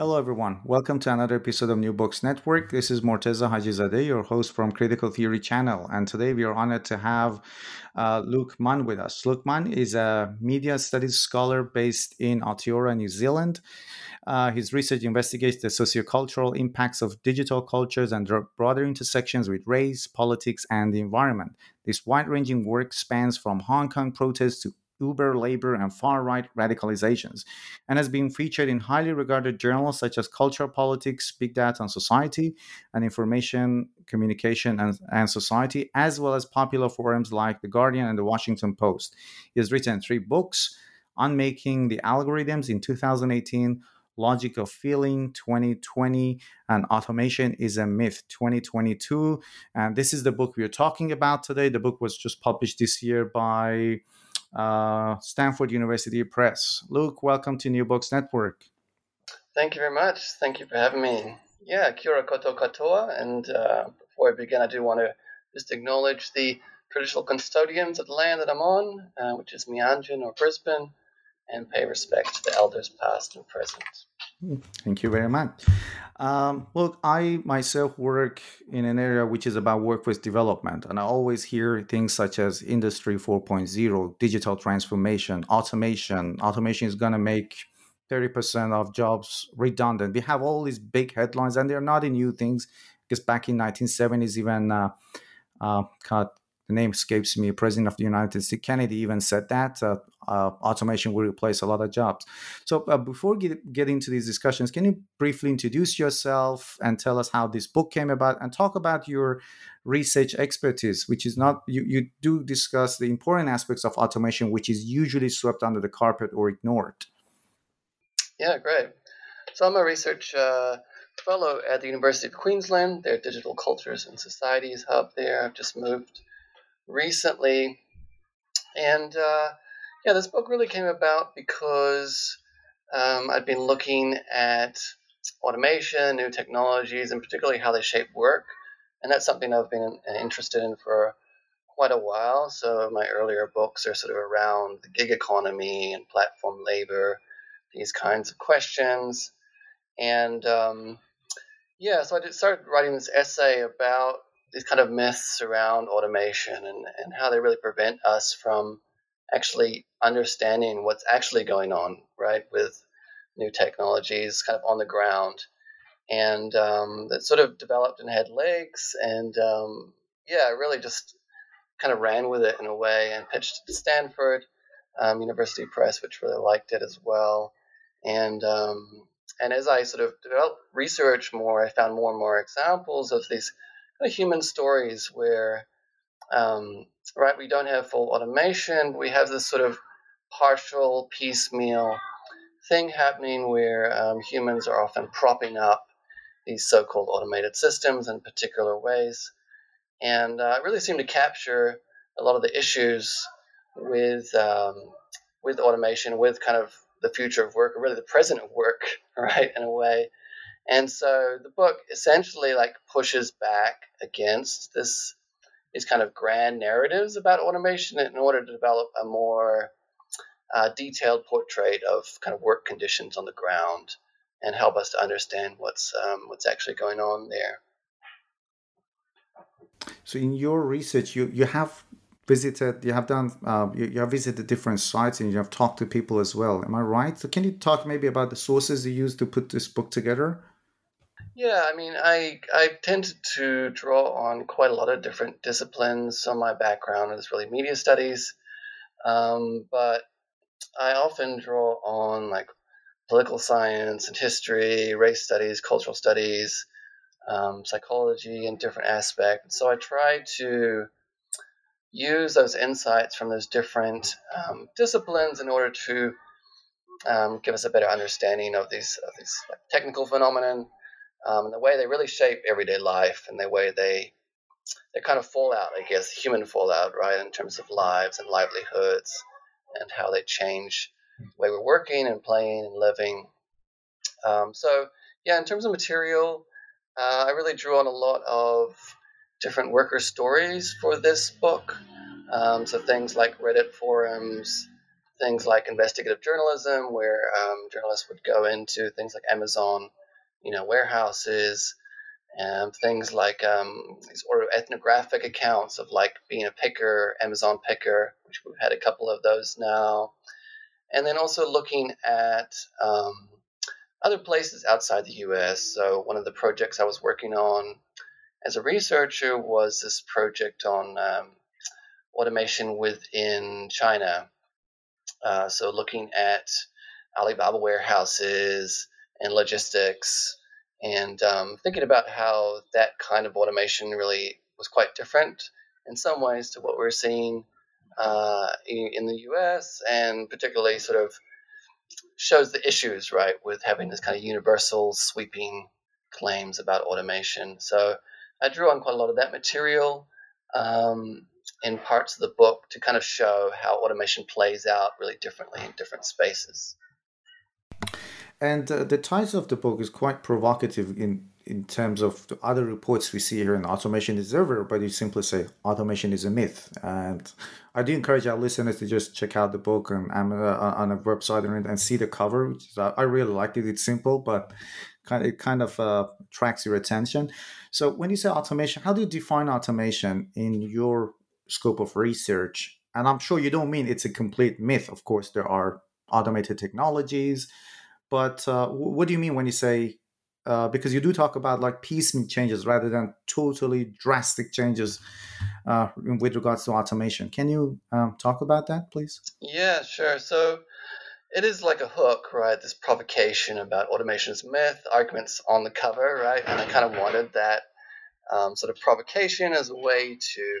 Hello, everyone. Welcome to another episode of New Books Network. This is Morteza Hajizadeh, your host from Critical Theory Channel. And today we are honored to have uh, Luke Munn with us. Luke Munn is a media studies scholar based in Aotearoa, New Zealand. Uh, his research investigates the sociocultural impacts of digital cultures and their broader intersections with race, politics, and the environment. This wide ranging work spans from Hong Kong protests to Uber, labor, and far right radicalizations, and has been featured in highly regarded journals such as Cultural Politics, Big Data and Society, and Information, Communication, and, and Society, as well as popular forums like The Guardian and The Washington Post. He has written three books Unmaking the Algorithms in 2018. Logic of Feeling 2020 and Automation is a Myth 2022. And this is the book we're talking about today. The book was just published this year by uh, Stanford University Press. Luke, welcome to New Books Network. Thank you very much. Thank you for having me. Yeah, kia ora koutou katoa. And uh, before I begin, I do want to just acknowledge the traditional custodians of the land that I'm on, uh, which is Mianjin or Brisbane, and pay respect to the elders past and present. Thank you very much. Um, look, I myself work in an area which is about workforce development, and I always hear things such as Industry 4.0, digital transformation, automation. Automation is going to make 30% of jobs redundant. We have all these big headlines, and they're not new things because back in 1970s, even uh, uh, the name escapes me, President of the United States, Kennedy even said that uh, uh, automation will replace a lot of jobs. So uh, before get, get into these discussions, can you briefly introduce yourself and tell us how this book came about and talk about your research expertise, which is not, you, you do discuss the important aspects of automation, which is usually swept under the carpet or ignored. Yeah, great. So I'm a research uh, fellow at the University of Queensland, their Digital Cultures and Societies hub there. I've just moved recently. And uh, yeah, this book really came about because um, I'd been looking at automation, new technologies, and particularly how they shape work. And that's something I've been interested in for quite a while. So my earlier books are sort of around the gig economy and platform labor, these kinds of questions. And um, yeah, so I started writing this essay about these kind of myths around automation and, and how they really prevent us from actually understanding what's actually going on, right, with new technologies kind of on the ground. And um, that sort of developed and had legs. And um, yeah, really just kind of ran with it in a way and pitched it to Stanford um, University Press, which really liked it as well. And um, and as I sort of developed research more, I found more and more examples of these human stories where, um, right, we don't have full automation, we have this sort of partial, piecemeal thing happening where um, humans are often propping up these so called automated systems in particular ways. And uh, really seem to capture a lot of the issues with, um, with automation, with kind of the future of work, or really the present of work, right, in a way. And so the book essentially like pushes back against this these kind of grand narratives about automation in order to develop a more uh, detailed portrait of kind of work conditions on the ground and help us to understand what's um, what's actually going on there. So, in your research, you you have visited, you have done, uh, you, you, have visited different sites, and you have talked to people as well. Am I right? So, can you talk maybe about the sources you used to put this book together? Yeah, I mean, I I tend to draw on quite a lot of different disciplines. So my background is really media studies, um, but I often draw on like political science and history, race studies, cultural studies, um, psychology, and different aspects. So I try to use those insights from those different um, disciplines in order to um, give us a better understanding of these of these like, technical phenomenon um, and the way they really shape everyday life and the way they they kind of fall out, I guess, human fallout, right, in terms of lives and livelihoods and how they change the way we're working and playing and living. Um, so, yeah, in terms of material, uh, I really drew on a lot of different worker stories for this book. Um, so things like Reddit forums, things like investigative journalism, where um, journalists would go into things like Amazon you know, warehouses, and things like um, these sort of ethnographic accounts of like being a picker, Amazon picker, which we've had a couple of those now, and then also looking at um, other places outside the U.S. So one of the projects I was working on as a researcher was this project on um, automation within China. Uh, so looking at Alibaba warehouses and logistics, and um, thinking about how that kind of automation really was quite different in some ways to what we're seeing uh, in, in, the US, and particularly sort of shows the issues, right, with having this kind of universal sweeping claims about automation. So I drew on quite a lot of that material um, in parts of the book to kind of show how automation plays out really differently in different spaces. And uh, the title of the book is quite provocative in, in terms of the other reports we see here in Automation Observer, but you simply say automation is a myth. And I do encourage our listeners to just check out the book on, uh, on a website and, see the cover, which is, I really like it. It's simple, but kind of, it kind of uh, attracts your attention. So when you say automation, how do you define automation in your scope of research? And I'm sure you don't mean it's a complete myth. Of course, there are automated technologies but uh, what do you mean when you say uh, because you do talk about like piecemeal changes rather than totally drastic changes uh, with regards to automation. Can you um, talk about that, please? Yeah, sure. So it is like a hook, right? This provocation about automation's myth, arguments on the cover, right? And I kind of wanted that um, sort of provocation as a way to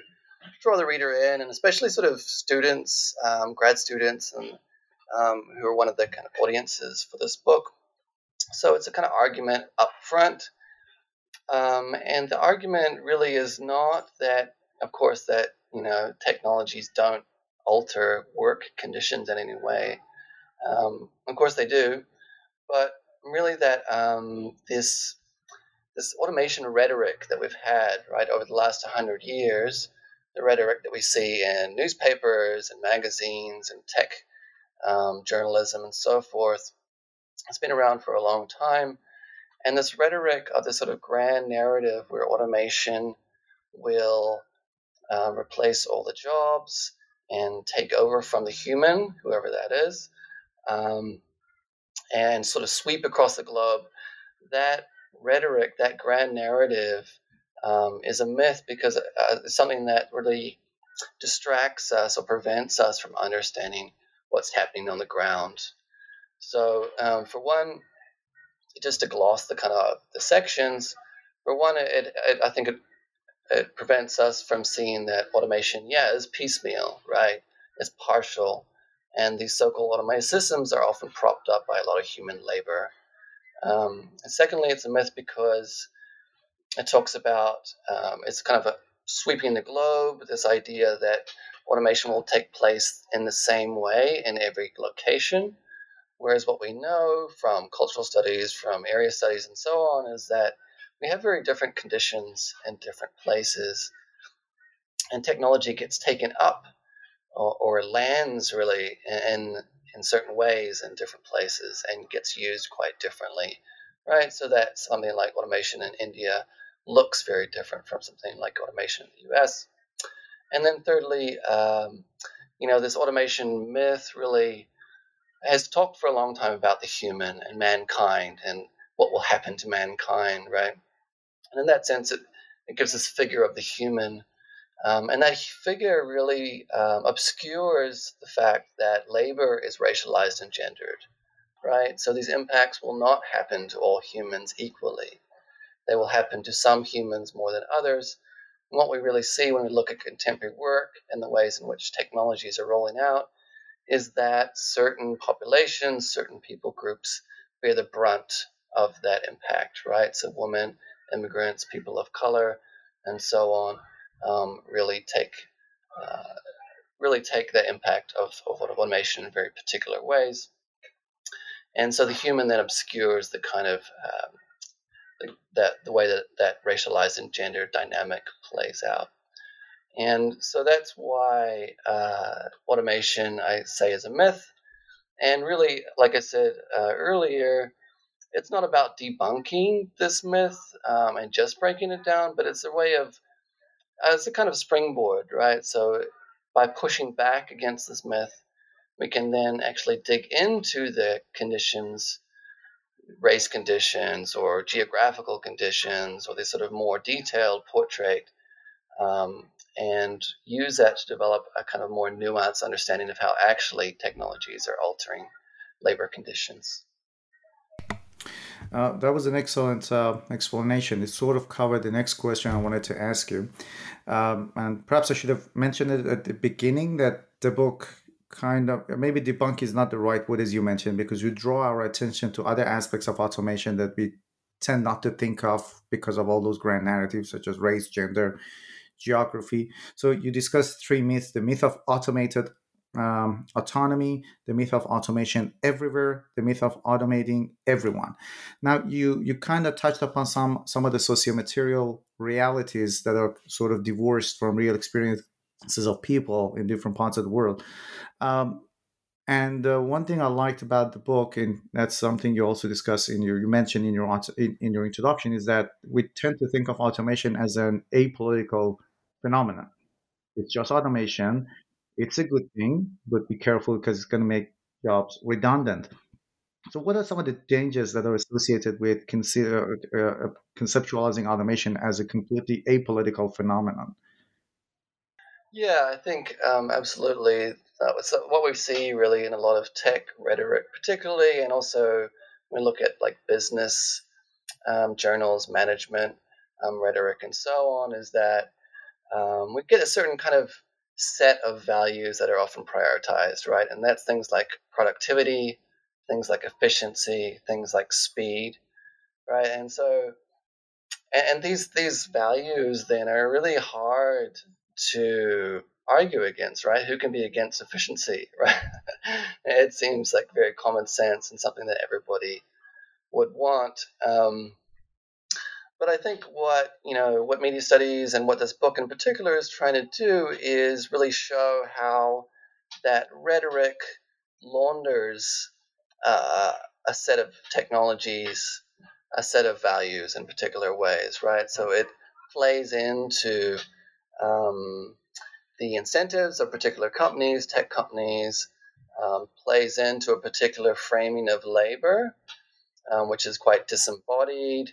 draw the reader in, and especially sort of students, um, grad students, and um, who are one of the kind of audiences for this book. So it's a kind of argument up front. Um, and the argument really is not that, of course, that you know technologies don't alter work conditions in any way. Um, of course, they do, but really that um, this this automation rhetoric that we've had right over the last 100 years, the rhetoric that we see in newspapers and magazines and tech um, journalism, and so forth. It's been around for a long time. And this rhetoric of this sort of grand narrative where automation will uh, replace all the jobs and take over from the human, whoever that is, um, and sort of sweep across the globe, that rhetoric, that grand narrative, um, is a myth because uh, it's something that really distracts us or prevents us from understanding what's happening on the ground. So um, for one, just to gloss the kind of the sections, for one, it, it I think it, it prevents us from seeing that automation, yeah, is piecemeal, right? It's partial. And these so-called automated systems are often propped up by a lot of human labor. Um, and secondly, it's a myth because it talks about um, it's kind of a sweeping the globe, this idea that automation will take place in the same way in every location. Whereas what we know from cultural studies, from area studies, and so on is that we have very different conditions in different places. And technology gets taken up or, or lands really in, in certain ways in different places and gets used quite differently, right? So that something like automation in India looks very different from something like automation in the US. And then thirdly, um, you know, this automation myth really has talked for a long time about the human and mankind and what will happen to mankind, right? And in that sense, it, it gives this figure of the human. Um, and that figure really um, obscures the fact that labor is racialized and gendered, right? So these impacts will not happen to all humans equally. They will happen to some humans more than others. And what we really see when we look at contemporary work and the ways in which technologies are rolling out is that certain populations, certain people groups bear the brunt of that impact, right? So women, immigrants, people of color, and so on, um, really take uh, really take the impact of, of automation in very particular ways. And so the human then obscures the kind of um, the, that the way that that racialized and gender dynamic plays out. And so that's why uh, automation, I say, is a myth. And really, like I said uh, earlier, it's not about debunking this myth um, and just breaking it down, but it's a way of, uh, it's a kind of springboard, right? So by pushing back against this myth, we can then actually dig into the conditions, race conditions or geographical conditions, or this sort of more detailed portrait um, and use that to develop a kind of more nuanced understanding of how actually technologies are altering labor conditions. Uh, that was an excellent uh, explanation. It sort of covered the next question I wanted to ask you. Um, and perhaps I should have mentioned it at the beginning that the book kind of maybe debunk is not the right word as you mentioned because you draw our attention to other aspects of automation that we tend not to think of because of all those grand narratives such as race, gender, geography. So you discussed three myths: the myth of automated um, autonomy, the myth of automation everywhere, the myth of automating everyone. Now you you kind of touched upon some some of the socio-material realities that are sort of divorced from real experiences of people in different parts of the world. Um, and uh, one thing I liked about the book, and that's something you also discuss in your, you mentioned in your in, in your introduction, is that we tend to think of automation as an apolitical phenomenon. It's just automation. It's a good thing, but be careful because it's going to make jobs redundant. So, what are some of the dangers that are associated with consider, uh, uh conceptualizing automation as a completely apolitical phenomenon? Yeah, I think um, absolutely. That was what we see really in a lot of tech rhetoric, particularly, and also when we look at like business um, journals, management um, rhetoric, and so on, is that um, we get a certain kind of set of values that are often prioritized, right? And that's things like productivity, things like efficiency, things like speed, right? And so, and these these values then are really hard to argue against, right? Who can be against efficiency, right? it seems like very common sense and something that everybody would want. Um, but I think what you know, what media studies and what this book in particular is trying to do is really show how that rhetoric launders uh, a set of technologies, a set of values in particular ways, right? So it plays into um, the incentives of particular companies, tech companies, um, plays into a particular framing of labor, um, which is quite disembodied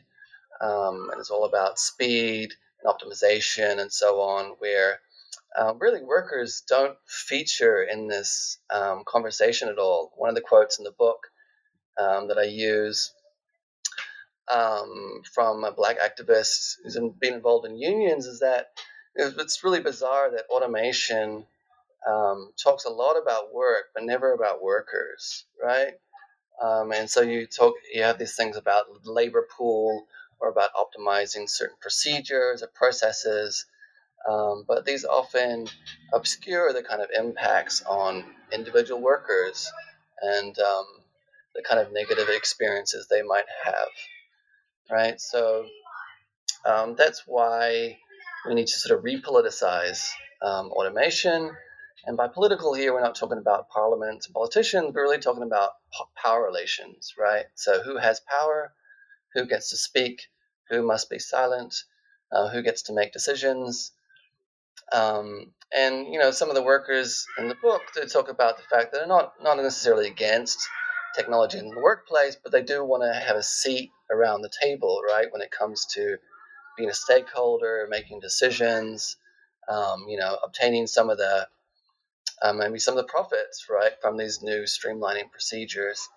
um, and it's all about speed and optimization and so on, where uh, really workers don't feature in this um, conversation at all. One of the quotes in the book um, that I use um, from a black activist who's been involved in unions is that it's really bizarre that automation um, talks a lot about work, but never about workers, right? Um, and so you talk, you have these things about labor pool or about optimizing certain procedures or processes. Um, but these often obscure the kind of impacts on individual workers. And um, the kind of negative experiences they might have, right? So um, that's why we need to sort of repoliticize um, automation. And by political here, we're not talking about parliament and politicians, we're really talking about power relations, right? So who has power, who gets to speak, who must be silent, uh, who gets to make decisions. Um, and you know, some of the workers in the book they talk about the fact that they're not not necessarily against technology in the workplace, but they do want to have a seat around the table, right? When it comes to being a stakeholder, making decisions, um, you know, obtaining some of the um, maybe some of the profits, right, from these new streamlining procedures.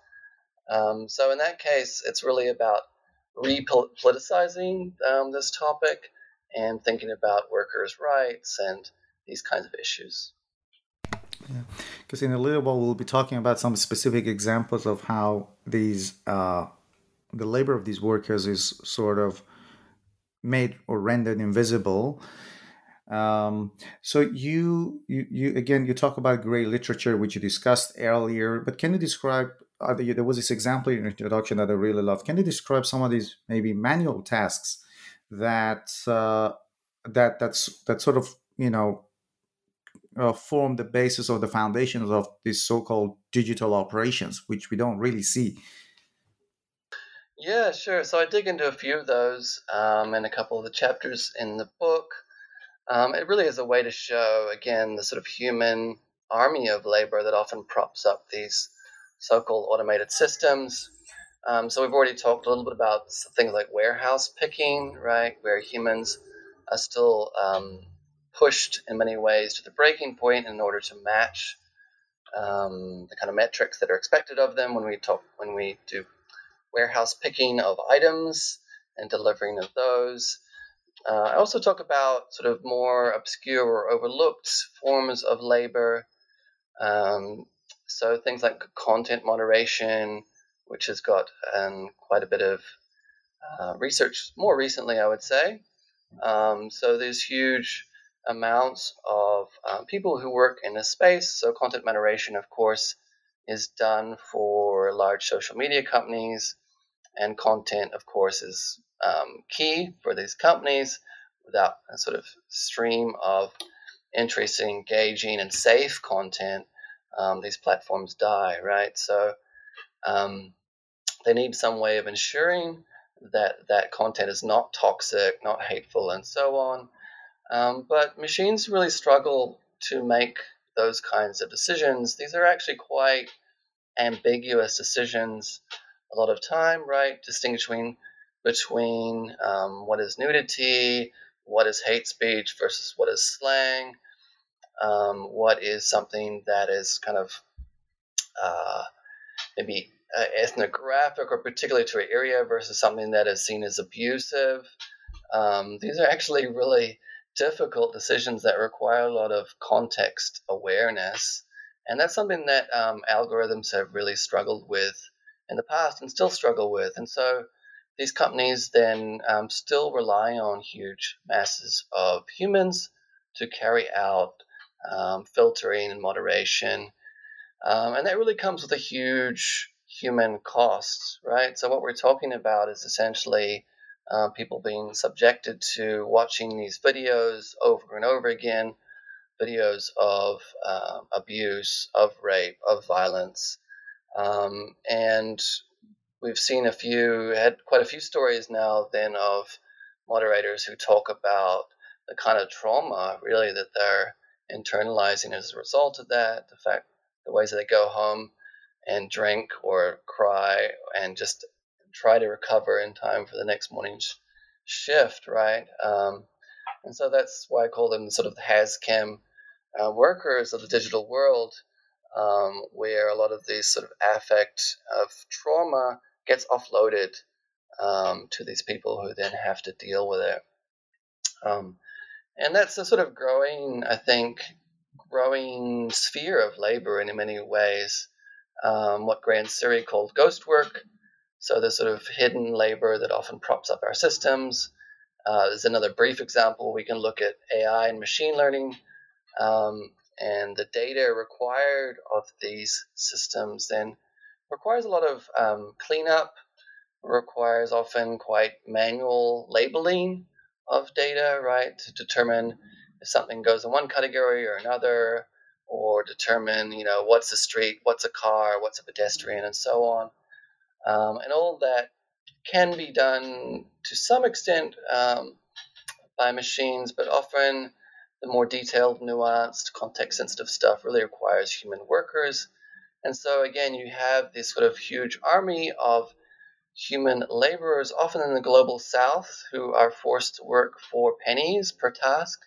Um, so in that case, it's really about repoliticizing um, this topic and thinking about workers' rights and these kinds of issues. Yeah, because in a little while we'll be talking about some specific examples of how these uh, the labor of these workers is sort of made or rendered invisible. Um, so you, you you again you talk about gray literature which you discussed earlier, but can you describe? Uh, there was this example in your introduction that I really loved. Can you describe some of these maybe manual tasks that uh, that that's that sort of you know uh, form the basis of the foundations of these so-called digital operations, which we don't really see. Yeah, sure. So I dig into a few of those um, in a couple of the chapters in the book. Um, it really is a way to show, again, the sort of human army of labor that often props up these so-called automated systems. Um, so we've already talked a little bit about things like warehouse picking, right, where humans are still um, pushed in many ways to the breaking point in order to match um, the kind of metrics that are expected of them when we talk when we do warehouse picking of items and delivering of those. Uh, I also talk about sort of more obscure or overlooked forms of labor. Um, so things like content moderation, which has got um, quite a bit of uh, research more recently, I would say. Um, so there's huge amounts of um, people who work in this space. So content moderation, of course, is done for large social media companies, and content, of course, is um, key for these companies. Without a sort of stream of interesting, engaging, and safe content, um, these platforms die, right? So um, they need some way of ensuring that that content is not toxic, not hateful, and so on. Um, but machines really struggle to make those kinds of decisions. These are actually quite ambiguous decisions a lot of time, right? Distinguishing between um, what is nudity, what is hate speech versus what is slang, um, what is something that is kind of uh, maybe uh, ethnographic or particular to an area versus something that is seen as abusive. Um, these are actually really difficult decisions that require a lot of context awareness. And that's something that um, algorithms have really struggled with in the past and still struggle with. And so these companies then um, still rely on huge masses of humans to carry out um, filtering and moderation. Um, and that really comes with a huge human cost, right? So what we're talking about is essentially uh, people being subjected to watching these videos over and over again, videos of uh, abuse, of rape, of violence, um, and we've seen a few, had quite a few stories now then of moderators who talk about the kind of trauma really that they're internalizing as a result of that, the fact, the ways that they go home and drink or cry and just try to recover in time for the next morning's shift, right? Um, and so that's why I call them sort of the HazChem uh, workers of the digital world, um, where a lot of these sort of affect of trauma gets offloaded um, to these people who then have to deal with it. Um, and that's a sort of growing, I think, growing sphere of labor in many ways um, what Gray and Suri called ghost work. So there's sort of hidden labor that often props up our systems. Uh, there's another brief example. We can look at AI and machine learning um, and the data required of these systems then requires a lot of um, cleanup, requires often quite manual labeling of data, right, to determine if something goes in one category or another, or determine, you know, what's a street, what's a car, what's a pedestrian, and so on. Um, and all that can be done to some extent um, by machines, but often the more detailed, nuanced, context sensitive stuff really requires human workers. And so, again, you have this sort of huge army of human laborers, often in the global south, who are forced to work for pennies per task,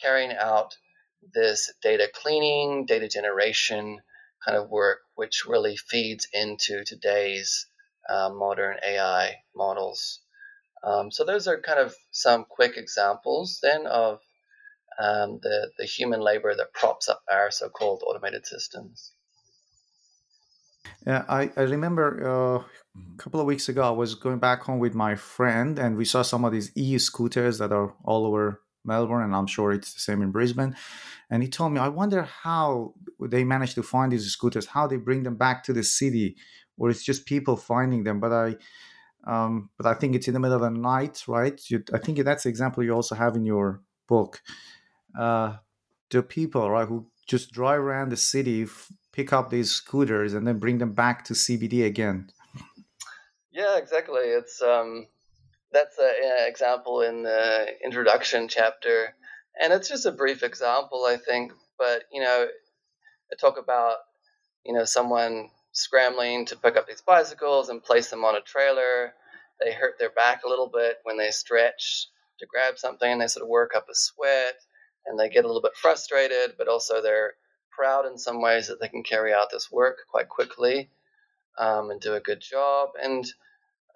carrying out this data cleaning, data generation kind of work, which really feeds into today's uh, modern AI models. Um, so those are kind of some quick examples then of um, the, the human labor that props up our so-called automated systems. Yeah, I, I remember uh, a couple of weeks ago, I was going back home with my friend, and we saw some of these e scooters that are all over Melbourne, and I'm sure it's the same in Brisbane. And he told me, I wonder how they manage to find these scooters, how they bring them back to the city, or it's just people finding them. But I, um, but I think it's in the middle of the night, right? You, I think that's the example you also have in your book. Uh, the people, right, who just drive around the city, f- pick up these scooters, and then bring them back to CBD again. Yeah, exactly. It's um, that's an example in the introduction chapter, and it's just a brief example, I think. But you know, I talk about you know someone scrambling to pick up these bicycles and place them on a trailer. They hurt their back a little bit when they stretch to grab something. They sort of work up a sweat and they get a little bit frustrated, but also they're proud in some ways that they can carry out this work quite quickly um, and do a good job. And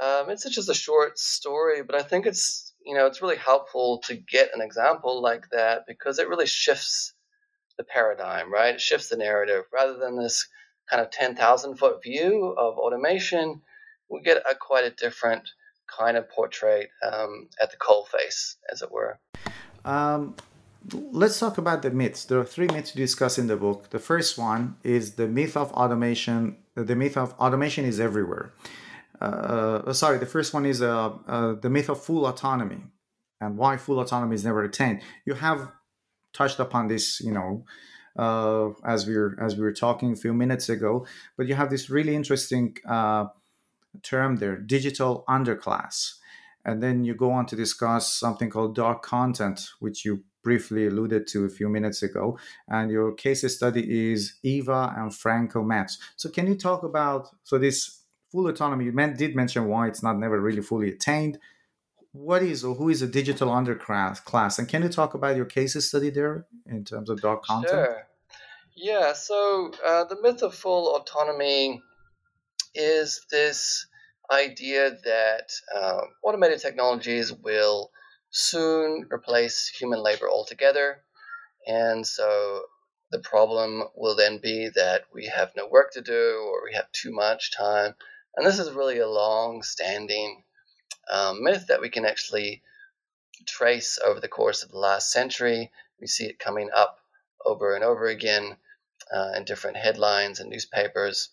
um, it's just a short story, but I think it's you know it's really helpful to get an example like that because it really shifts the paradigm, right? It shifts the narrative rather than this kind of 10,000 foot view of automation, we get a quite a different kind of portrait um, at the coalface, as it were. Um, let's talk about the myths. There are three myths to discuss in the book. The first one is the myth of automation. The myth of automation is everywhere. Uh, uh, sorry, the first one is uh, uh, the myth of full autonomy and why full autonomy is never attained. You have touched upon this, you know, uh, as we were as we were talking a few minutes ago. But you have this really interesting uh, term there, digital underclass, and then you go on to discuss something called dark content, which you briefly alluded to a few minutes ago. And your case study is Eva and Franco Mattes. So can you talk about so this full autonomy? You did mention why it's not never really fully attained what is or who is a digital underclass class and can you talk about your case study there in terms of dark content sure yeah, so uh, the myth of full autonomy is this idea that uh, automated technologies will soon replace human labor altogether. And so the problem will then be that we have no work to do or we have too much time. And this is really a long standing um, myth that we can actually trace over the course of the last century. We see it coming up over and over again uh, in different headlines and newspapers.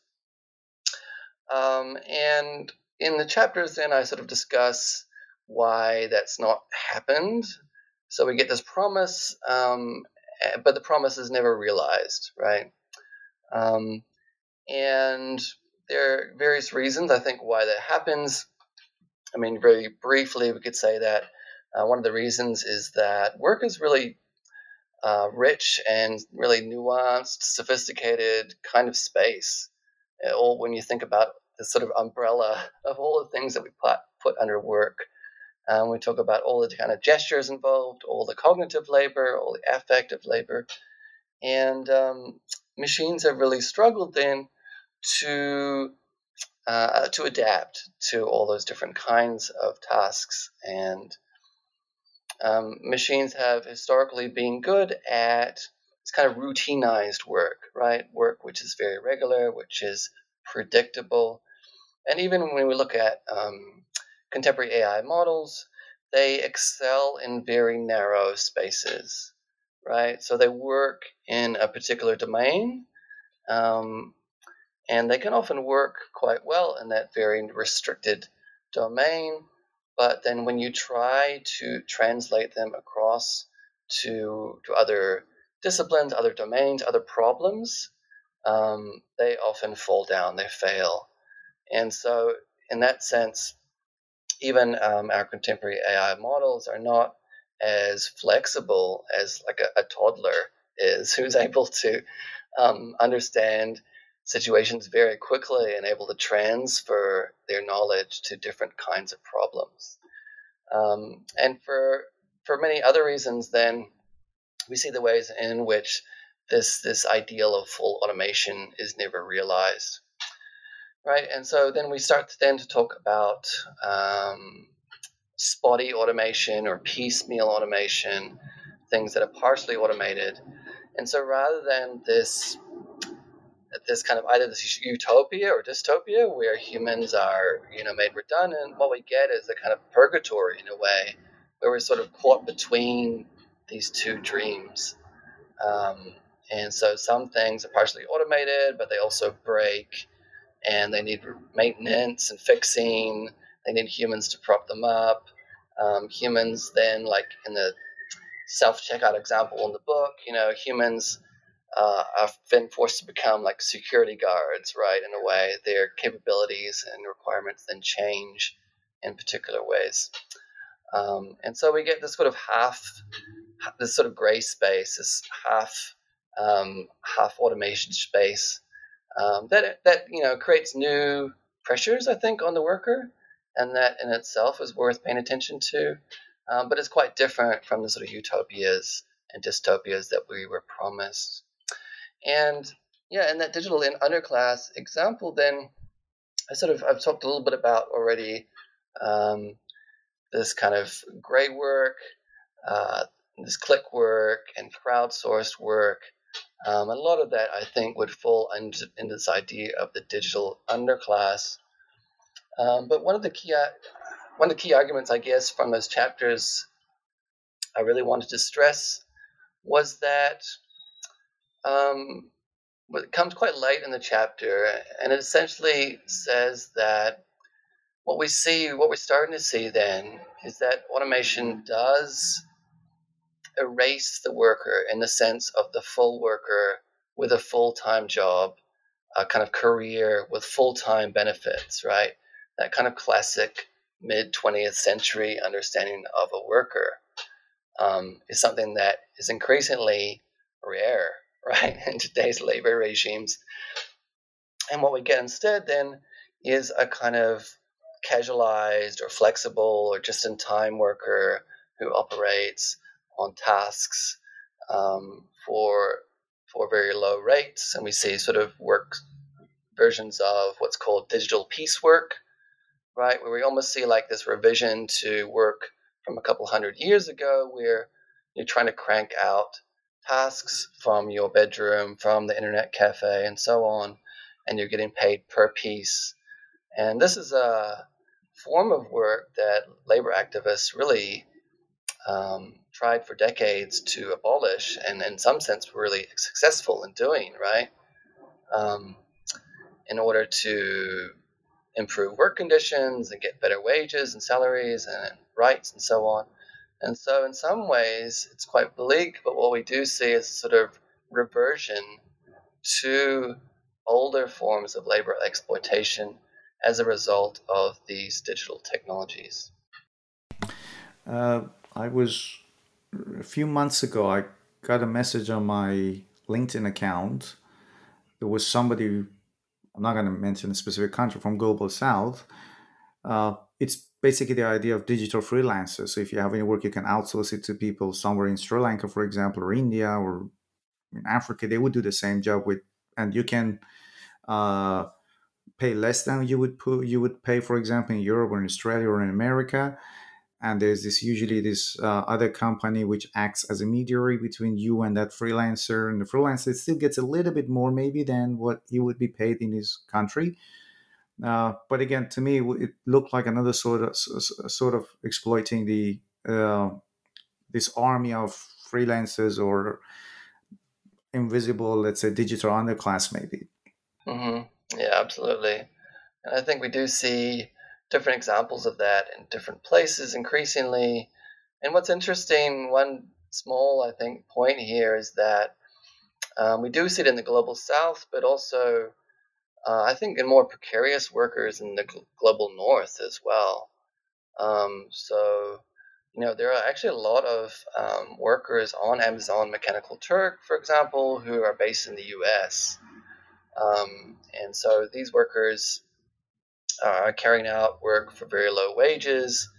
Um, and in the chapters, then I sort of discuss why that's not happened. So we get this promise, um, eh, but the promise is never realized, right? Um, and there are various reasons, I think, why that happens. I mean, very briefly, we could say that uh, one of the reasons is that work is really uh, rich and really nuanced, sophisticated kind of space. Or when you think about the sort of umbrella of all the things that we put, put under work. Um, we talk about all the kind of gestures involved, all the cognitive labor, all the affective labor. And um, machines have really struggled then to uh, to adapt to all those different kinds of tasks and um, machines have historically been good at this kind of routinized work, right? Work which is very regular, which is predictable. And even when we look at um, contemporary AI models, they excel in very narrow spaces, right? So they work in a particular domain. Um, And they can often work quite well in that very restricted domain. But then when you try to translate them across to, to other disciplines, other domains, other problems, um, they often fall down, they fail. And so, in that sense, even um, our contemporary AI models are not as flexible as like a, a toddler is, who's able to um, understand situations very quickly and able to transfer their knowledge to different kinds of problems. Um, and for for many other reasons, then we see the ways in which this this ideal of full automation is never realized right? And so then we start then to talk about um, spotty automation or piecemeal automation things that are partially automated. And so rather than this this kind of either this utopia or dystopia where humans are you know made redundant what we get is a kind of purgatory in a way where we're sort of caught between these two dreams. Um, and so some things are partially automated, but they also break and they need maintenance and fixing. They need humans to prop them up. Um, humans then, like in the self checkout example in the book, you know, humans uh, have been forced to become like security guards, right? In a way, their capabilities and requirements then change in particular ways. Um, and so we get this sort of half, this sort of gray space, this half um, half automation space um, that that you know creates new pressures, I think, on the worker, and that in itself is worth paying attention to. Um, but it's quite different from the sort of utopias and dystopias that we were promised. And yeah, in that digital underclass example, then I sort of I've talked a little bit about already um, this kind of gray work, uh, this click work, and crowdsourced work um, a lot of that, I think, would fall into, into this idea of the digital underclass. Um, but one of the key one of the key arguments, I guess, from those chapters, I really wanted to stress was that um, it comes quite late in the chapter, and it essentially says that what we see, what we're starting to see then, is that automation does erase the worker in the sense of the full worker with a full time job, a kind of career with full time benefits, right? That kind of classic mid 20th century understanding of a worker um, is something that is increasingly rare, right, in today's labor regimes. And what we get instead then is a kind of casualized or flexible or just in time worker who operates on tasks um, for for very low rates, and we see sort of work versions of what's called digital piecework, right, where we almost see like this revision to work from a couple hundred years ago, where you're trying to crank out tasks from your bedroom, from the internet cafe, and so on, and you're getting paid per piece. And this is a form of work that labor activists really um, tried for decades to abolish, and in some sense were really successful in doing, right? Um, in order to improve work conditions and get better wages and salaries and rights and so on. And so, in some ways, it's quite bleak, but what we do see is sort of reversion to older forms of labor exploitation as a result of these digital technologies. Uh, I was a few months ago. I got a message on my LinkedIn account. There was somebody. I'm not going to mention a specific country from Global South. Uh, it's basically the idea of digital freelancers. So if you have any work, you can outsource it to people somewhere in Sri Lanka, for example, or India, or in Africa. They would do the same job with, and you can uh, pay less than you would put, you would pay, for example, in Europe or in Australia or in America and there's this usually this uh, other company which acts as a mediary between you and that freelancer and the freelancer still gets a little bit more maybe than what he would be paid in his country uh, but again to me it looked like another sort of sort of exploiting the uh, this army of freelancers or invisible let's say digital underclass maybe mm-hmm. Yeah, absolutely. And I think we do see different examples of that in different places increasingly. And what's interesting, one small, I think, point here is that um, we do see it in the global south, but also, uh, I think, in more precarious workers in the global north as well. Um, so, you know, there are actually a lot of um, workers on Amazon Mechanical Turk, for example, who are based in the US. Um, and so these workers are carrying out work for very low wages.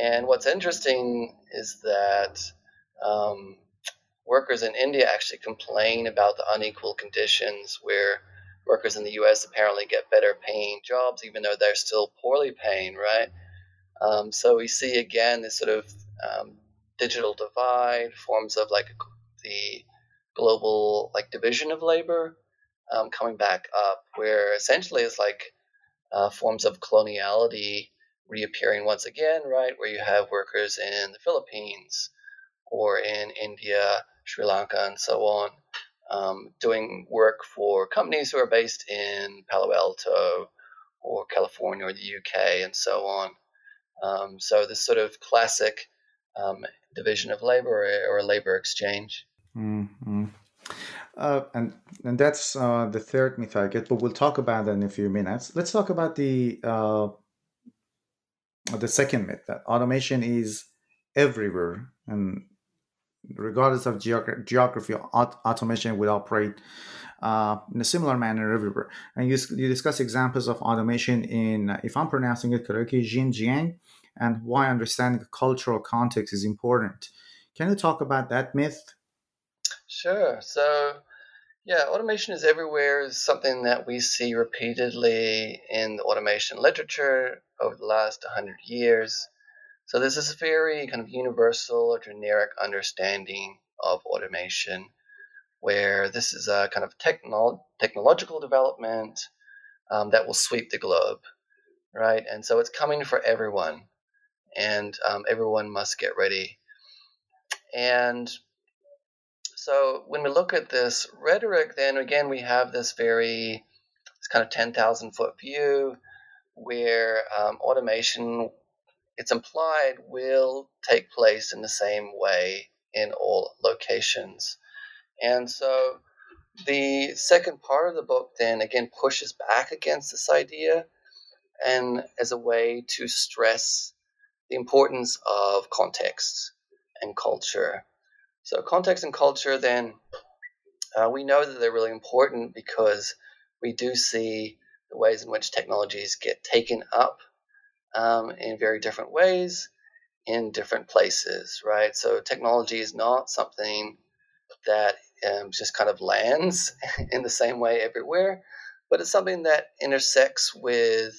And what's interesting is that um, workers in India actually complain about the unequal conditions where workers in the US apparently get better paying jobs, even though they're still poorly paying, right? Um, so we see again this sort of um, digital divide, forms of like the global like division of labor um, coming back up, where essentially it's like uh, forms of coloniality reappearing once again, right? Where you have workers in the Philippines or in India, Sri Lanka, and so on, um, doing work for companies who are based in Palo Alto or California or the UK and so on. Um, so this sort of classic um, division of labor or, labor exchange. Mm-hmm. Uh, and and that's uh, the third myth I get, but we'll talk about that in a few minutes. Let's talk about the uh, the second myth that automation is everywhere, and regardless of geog- geography, aut- automation will operate uh, in a similar manner everywhere. And you, you discuss examples of automation in, if I'm pronouncing it correctly, Xinjiang, and why understanding the cultural context is important. Can you talk about that myth? Sure. So, yeah, automation is everywhere is something that we see repeatedly in the automation literature over the last 100 years. So, this is a very kind of universal or generic understanding of automation, where this is a kind of technolo- technological development um, that will sweep the globe, right? And so it's coming for everyone, and um, everyone must get ready. And so when we look at this rhetoric, then again, we have this very this kind of 10,000 foot view where um, automation, it's implied, will take place in the same way in all locations. And so the second part of the book then again pushes back against this idea and as a way to stress the importance of context and culture so, context and culture, then, uh, we know that they're really important because we do see the ways in which technologies get taken up um, in very different ways in different places, right? So, technology is not something that um, just kind of lands in the same way everywhere, but it's something that intersects with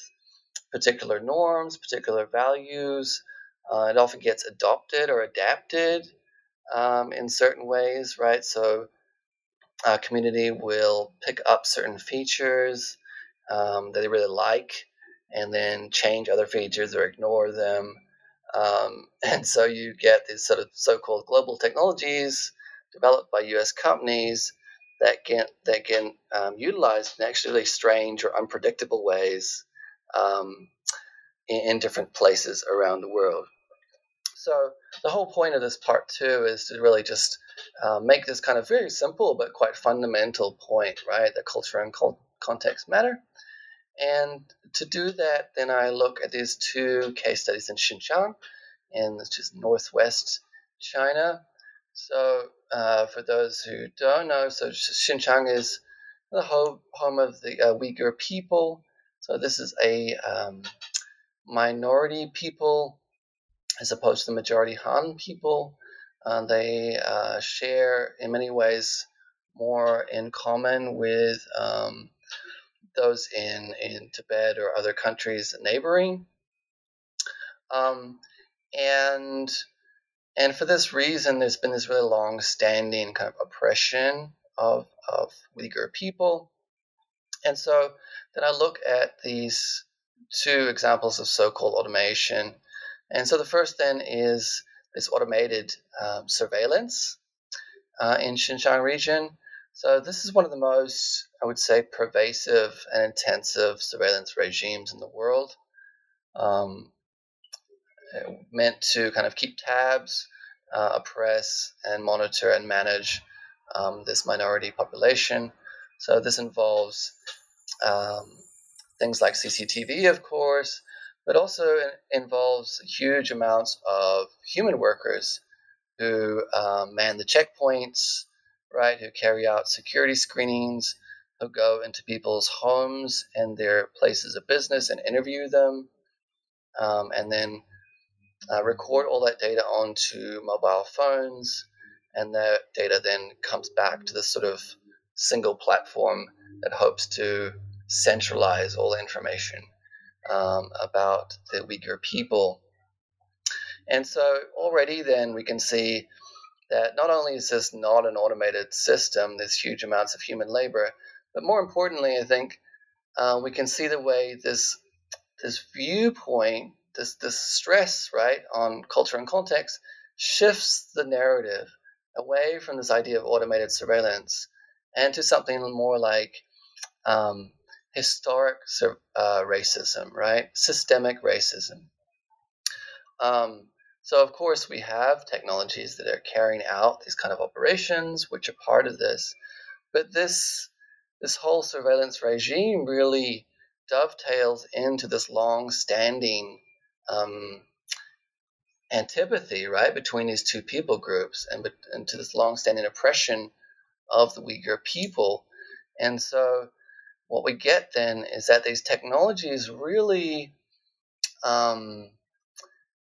particular norms, particular values. Uh, it often gets adopted or adapted um, in certain ways, right? So a community will pick up certain features um, that they really like and then change other features or ignore them. Um, and so you get these sort of so-called global technologies developed by U.S. companies that get that get um, utilized in actually strange or unpredictable ways um, in, in different places around the world. So the whole point of this part two is to really just uh, make this kind of very simple but quite fundamental point, right? That culture and context matter. And to do that, then I look at these two case studies in Xinjiang, in just northwest China. So uh, for those who don't know, so Xinjiang is the home, home of the uh, Uyghur people. So this is a um, minority people as opposed to the majority Han people. Uh, they uh, share, in many ways, more in common with um, those in, in Tibet or other countries neighboring. Um, and and for this reason, there's been this really long-standing kind of oppression of, of Uyghur people. And so then I look at these two examples of so-called automation and so the first then is this automated um, surveillance uh, in Xinjiang region. So this is one of the most, I would say, pervasive and intensive surveillance regimes in the world. Um, meant to kind of keep tabs, uh, oppress, and monitor and manage um, this minority population. So this involves um, things like CCTV, of course, but also involves huge amounts of human workers who um, man the checkpoints, right, who carry out security screenings, who go into people's homes and their places of business and interview them, um, and then uh, record all that data onto mobile phones, and that data then comes back to this sort of single platform that hopes to centralize all information um, about the Uyghur people. And so already then we can see that not only is this not an automated system, there's huge amounts of human labor, but more importantly, I think uh, we can see the way this this viewpoint, this this stress, right, on culture and context, shifts the narrative away from this idea of automated surveillance and to something more like um, historic uh, racism, right? Systemic racism. Um, so, of course, we have technologies that are carrying out these kind of operations, which are part of this. But this this whole surveillance regime really dovetails into this long-standing um, antipathy, right, between these two people groups, and into this long-standing oppression of the Uyghur people. And so, what we get then is that these technologies really, um,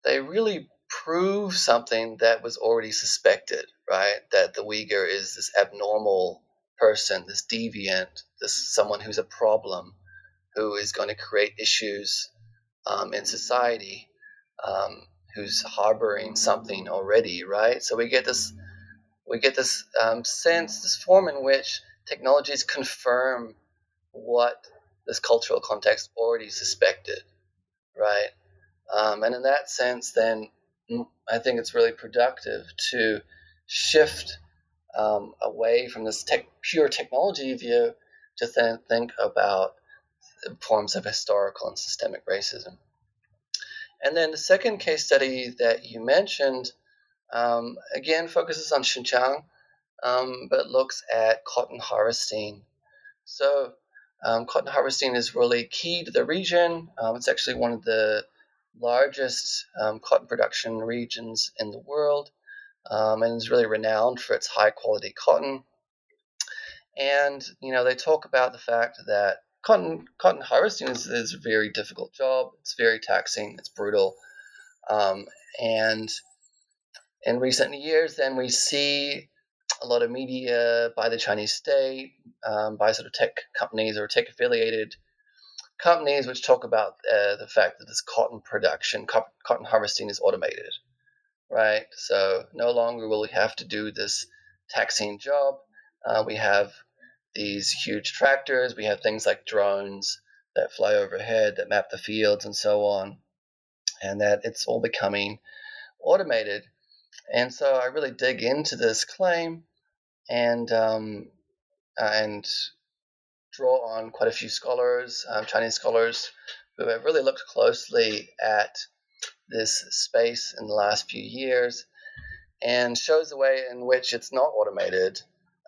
they really prove something that was already suspected, right? That the Uyghur is this abnormal person, this deviant, this someone who's a problem, who is going to create issues um, in society, um, who's harboring something already, right? So we get this, we get this um, sense, this form in which technologies confirm what this cultural context already suspected, right? Um, and in that sense, then mm, I think it's really productive to shift um, away from this tech, pure technology view to then think about forms of historical and systemic racism. And then the second case study that you mentioned, um, again, focuses on Xinjiang, um, but looks at cotton harvesting. So um, cotton harvesting is really key to the region. Um, it's actually one of the largest um, cotton production regions in the world um, and is really renowned for its high quality cotton. And, you know, they talk about the fact that cotton, cotton harvesting is, is a very difficult job. It's very taxing, it's brutal. Um, and in recent years, then we see a lot of media by the Chinese state, um, by sort of tech companies or tech affiliated companies, which talk about uh, the fact that this cotton production, cotton harvesting is automated, right? So no longer will we have to do this taxing job. Uh, we have these huge tractors, we have things like drones that fly overhead that map the fields and so on, and that it's all becoming automated. And so I really dig into this claim and um, and draw on quite a few scholars, um, Chinese scholars, who have really looked closely at this space in the last few years, and shows the way in which it's not automated.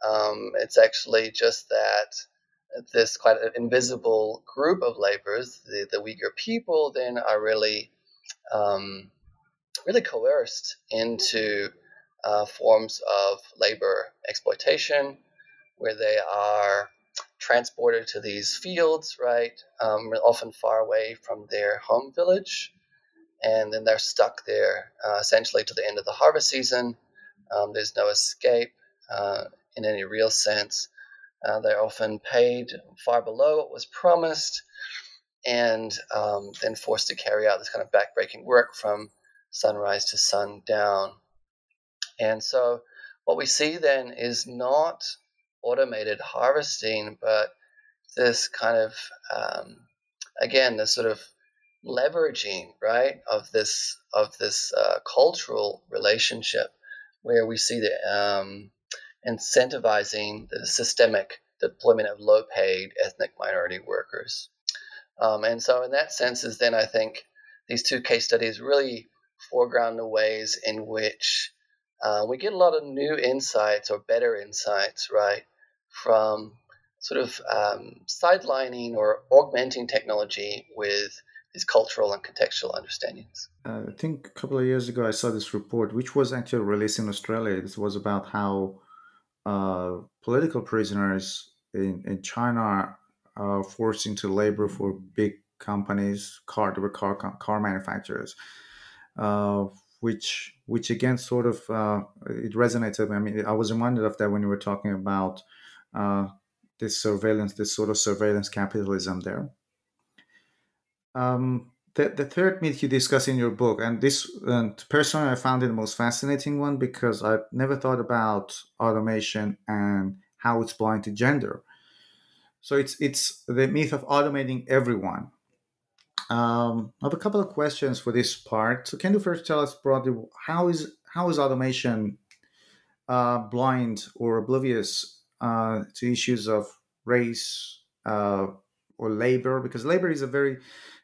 Um, it's actually just that this quite invisible group of laborers, the, the Uyghur people, then are really, um, really coerced into uh, forms of labor exploitation, where they are transported to these fields, right, um, often far away from their home village, and then they're stuck there uh, essentially to the end of the harvest season. Um, there's no escape uh, in any real sense. Uh, they're often paid far below what was promised, and um, then forced to carry out this kind of backbreaking work from sunrise to sundown. And so what we see then is not automated harvesting, but this kind of, um, again, this sort of leveraging, right, of this of this uh, cultural relationship, where we see the um, incentivizing the systemic deployment of low paid ethnic minority workers. Um, and so, in that sense, is then I think these two case studies really foreground the ways in which uh, we get a lot of new insights or better insights, right, from sort of um, sidelining or augmenting technology with these cultural and contextual understandings. Uh, I think a couple of years ago, I saw this report, which was actually released in Australia. This was about how uh, political prisoners in, in China are forced into labor for big companies, car, car, car manufacturers, uh, which which again sort of uh, it resonated. I mean, I was reminded of that when you were talking about uh, this surveillance, this sort of surveillance capitalism there. Um, the, the third myth you discuss in your book, and this uh, personally I found it the most fascinating one because I've never thought about automation and how it's blind to gender. So it's it's the myth of automating everyone. Um, I have a couple of questions for this part. So can you first tell us broadly how is how is automation uh, blind or oblivious uh, to issues of race uh, or labor? Because labor is a very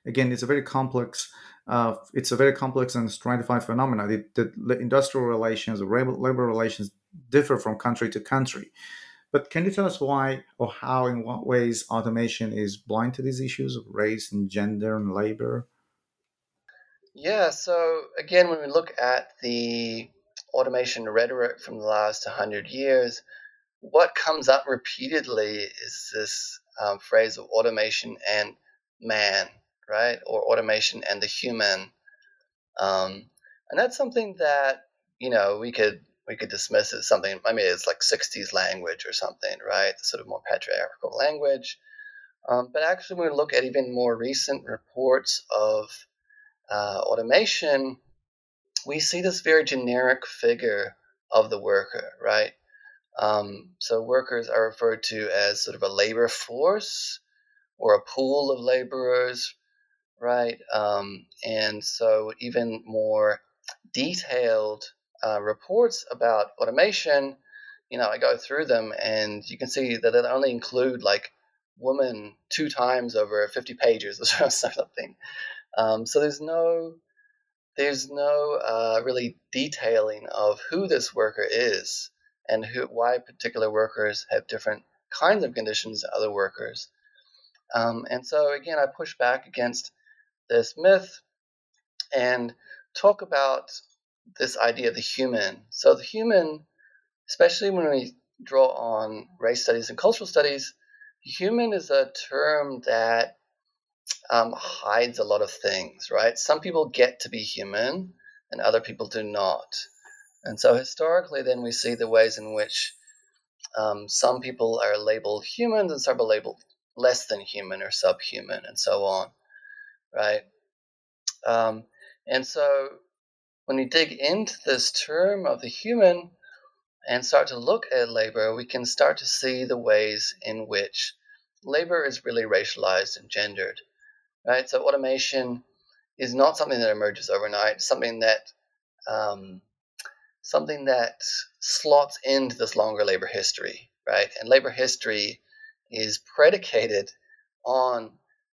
again it's a very complex uh, it's a very complex and stratified phenomenon. The, the industrial relations, the labor relations differ from country to country. But can you tell us why or how, in what ways, automation is blind to these issues of race and gender and labor? Yeah, so again, when we look at the automation rhetoric from the last 100 years, what comes up repeatedly is this um, phrase of automation and man, right? Or automation and the human. Um, and that's something that, you know, we could we could dismiss as something. I mean, it's like '60s language or something, right? Sort of more patriarchal language. Um, but actually, when we look at even more recent reports of uh, automation, we see this very generic figure of the worker, right? Um, so workers are referred to as sort of a labor force or a pool of laborers, right? Um, and so even more detailed uh, reports about automation, you know, I go through them and you can see that it only include like woman two times over 50 pages or something. Um, so there's no there's no uh, really detailing of who this worker is and who why particular workers have different kinds of conditions to other workers. Um, and so again, I push back against this myth and talk about this idea of the human. So the human, especially when we draw on race studies and cultural studies, human is a term that um, hides a lot of things, right? Some people get to be human and other people do not. And so historically, then we see the ways in which um, some people are labeled humans and some are labeled less than human or subhuman and so on, right? Um, and so when we dig into this term of the human and start to look at labor, we can start to see the ways in which labor is really racialized and gendered. Right? So automation is not something that emerges overnight, something that um, something that slots into this longer labor history, right? And labor history is predicated on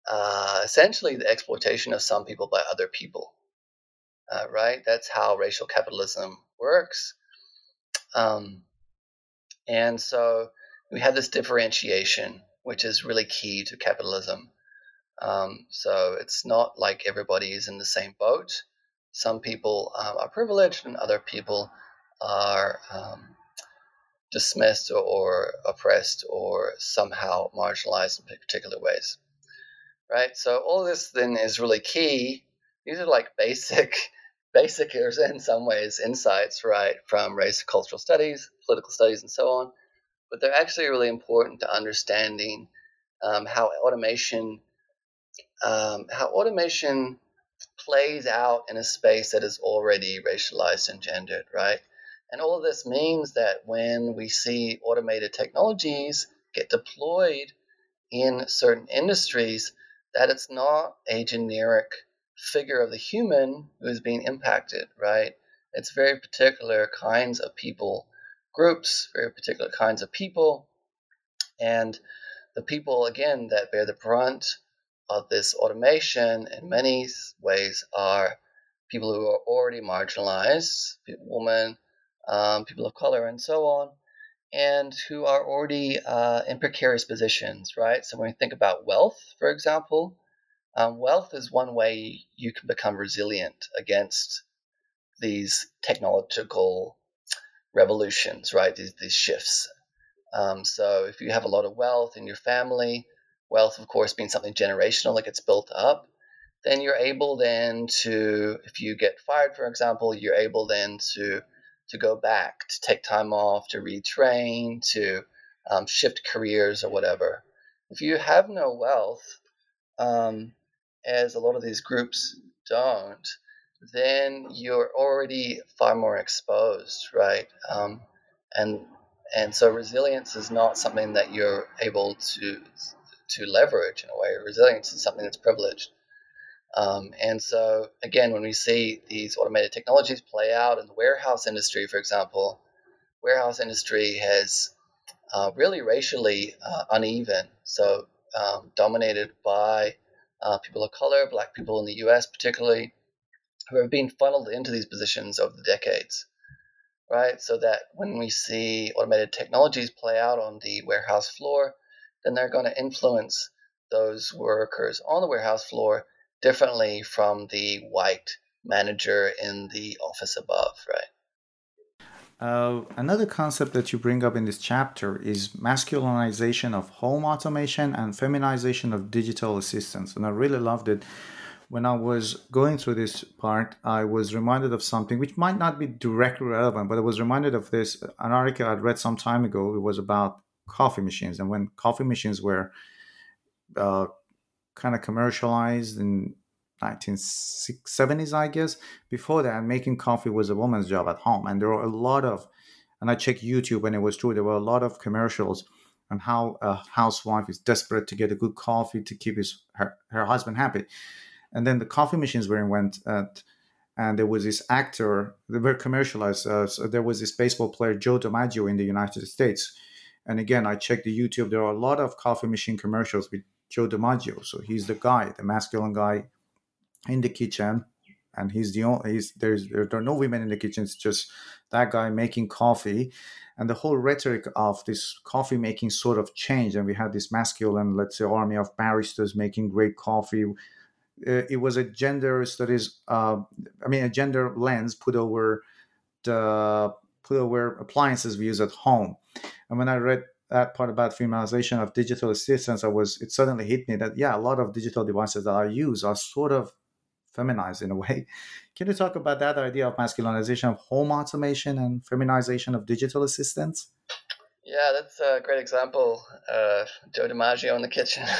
uh, essentially the exploitation of some people by other people uh, right? That's how racial capitalism works. Um, and so we have this differentiation, which is really key to capitalism. Um, so it's not like everybody is in the same boat. Some people um, are privileged and other people are um, dismissed or, or, oppressed or somehow marginalized in particular ways. Right? So all this then is really key. These are like basic basic in some ways insights, right, from race cultural studies, political studies, and so on. But they're actually really important to understanding um, how automation um, how automation plays out in a space that is already racialized and gendered, right? And all of this means that when we see automated technologies get deployed in certain industries, that it's not a generic figure of the human who is being impacted, right? It's very particular kinds of people groups, very particular kinds of people. And the people, again, that bear the brunt of this automation in many ways are people who are already marginalized, women, um, people of color, and so on, and who are already uh, in precarious positions, right? So when we think about wealth, for example, um, wealth is one way you can become resilient against these technological revolutions, right? These, these shifts. Um, so if you have a lot of wealth in your family, wealth, of course, being something generational that gets built up, then you're able then to, if you get fired, for example, you're able then to to go back, to take time off, to retrain, to um, shift careers or whatever. If you have no wealth, um, as a lot of these groups don't, then you're already far more exposed, right? Um, and and so resilience is not something that you're able to to leverage in a way. Resilience is something that's privileged. Um, and so again, when we see these automated technologies play out in the warehouse industry, for example, warehouse industry has uh, really racially uh, uneven. So um, dominated by uh, people of color, black people in the U.S. particularly, who have been funneled into these positions over the decades, right? So that when we see automated technologies play out on the warehouse floor, then they're going to influence those workers on the warehouse floor differently from the white manager in the office above, right? Uh, another concept that you bring up in this chapter is masculinization of home automation and feminization of digital assistants. And I really loved it when I was going through this part, I was reminded of something which might not be directly relevant, but I was reminded of this an article I'd read some time ago. It was about coffee machines, and when coffee machines were uh, kind of commercialized in 1970s, I guess. Before that, making coffee was a woman's job at home, and there were a lot of, and I checked YouTube, and it was true. There were a lot of commercials on how a housewife is desperate to get a good coffee to keep his her, her husband happy and then the coffee machines were invented and there was this actor they were commercialized uh, so there was this baseball player joe dimaggio in the united states and again i checked the youtube there are a lot of coffee machine commercials with joe dimaggio so he's the guy the masculine guy in the kitchen and he's the only he's there's there are no women in the kitchen it's just that guy making coffee and the whole rhetoric of this coffee making sort of changed and we had this masculine let's say army of baristas making great coffee. Uh, it was a gender studies uh, i mean a gender lens put over the put over appliances we use at home. And when i read that part about feminization of digital assistants i was it suddenly hit me that yeah a lot of digital devices that i use are sort of feminized in a way. Can you talk about that idea of masculinization of home automation and feminization of digital assistants? Yeah that's a great example uh, joe dimaggio in the kitchen.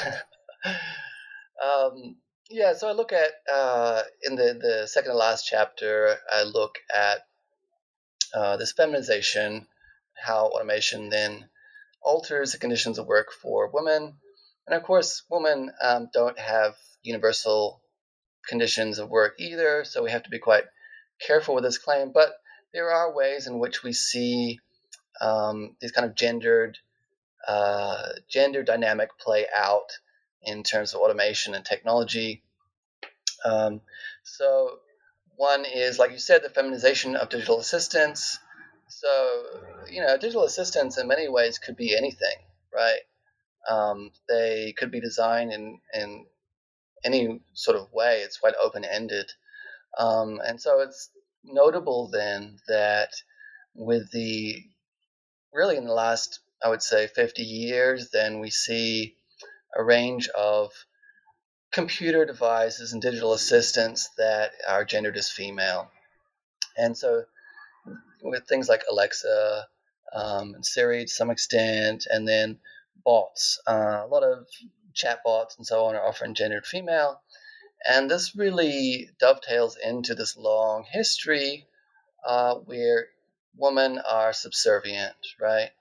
Um, yeah, so I look at uh, in the the second to last chapter, I look at uh, this feminization, how automation then alters the conditions of work for women, and of course, women um, don't have universal conditions of work either, so we have to be quite careful with this claim. But there are ways in which we see um, these kind of gendered uh, gender dynamic play out in terms of automation and technology. Um, so one is, like you said, the feminization of digital assistants. So, you know, digital assistants in many ways could be anything, right? Um, they could be designed in, in any sort of way. It's quite open ended. Um, and so it's notable then that with the really in the last, I would say, 50 years, then we see a range of computer devices and digital assistants that are gendered as female. And so, with things like Alexa um, and Siri to some extent, and then bots, uh, a lot of chat bots and so on are often gendered female. And this really dovetails into this long history uh, where women are subservient, right?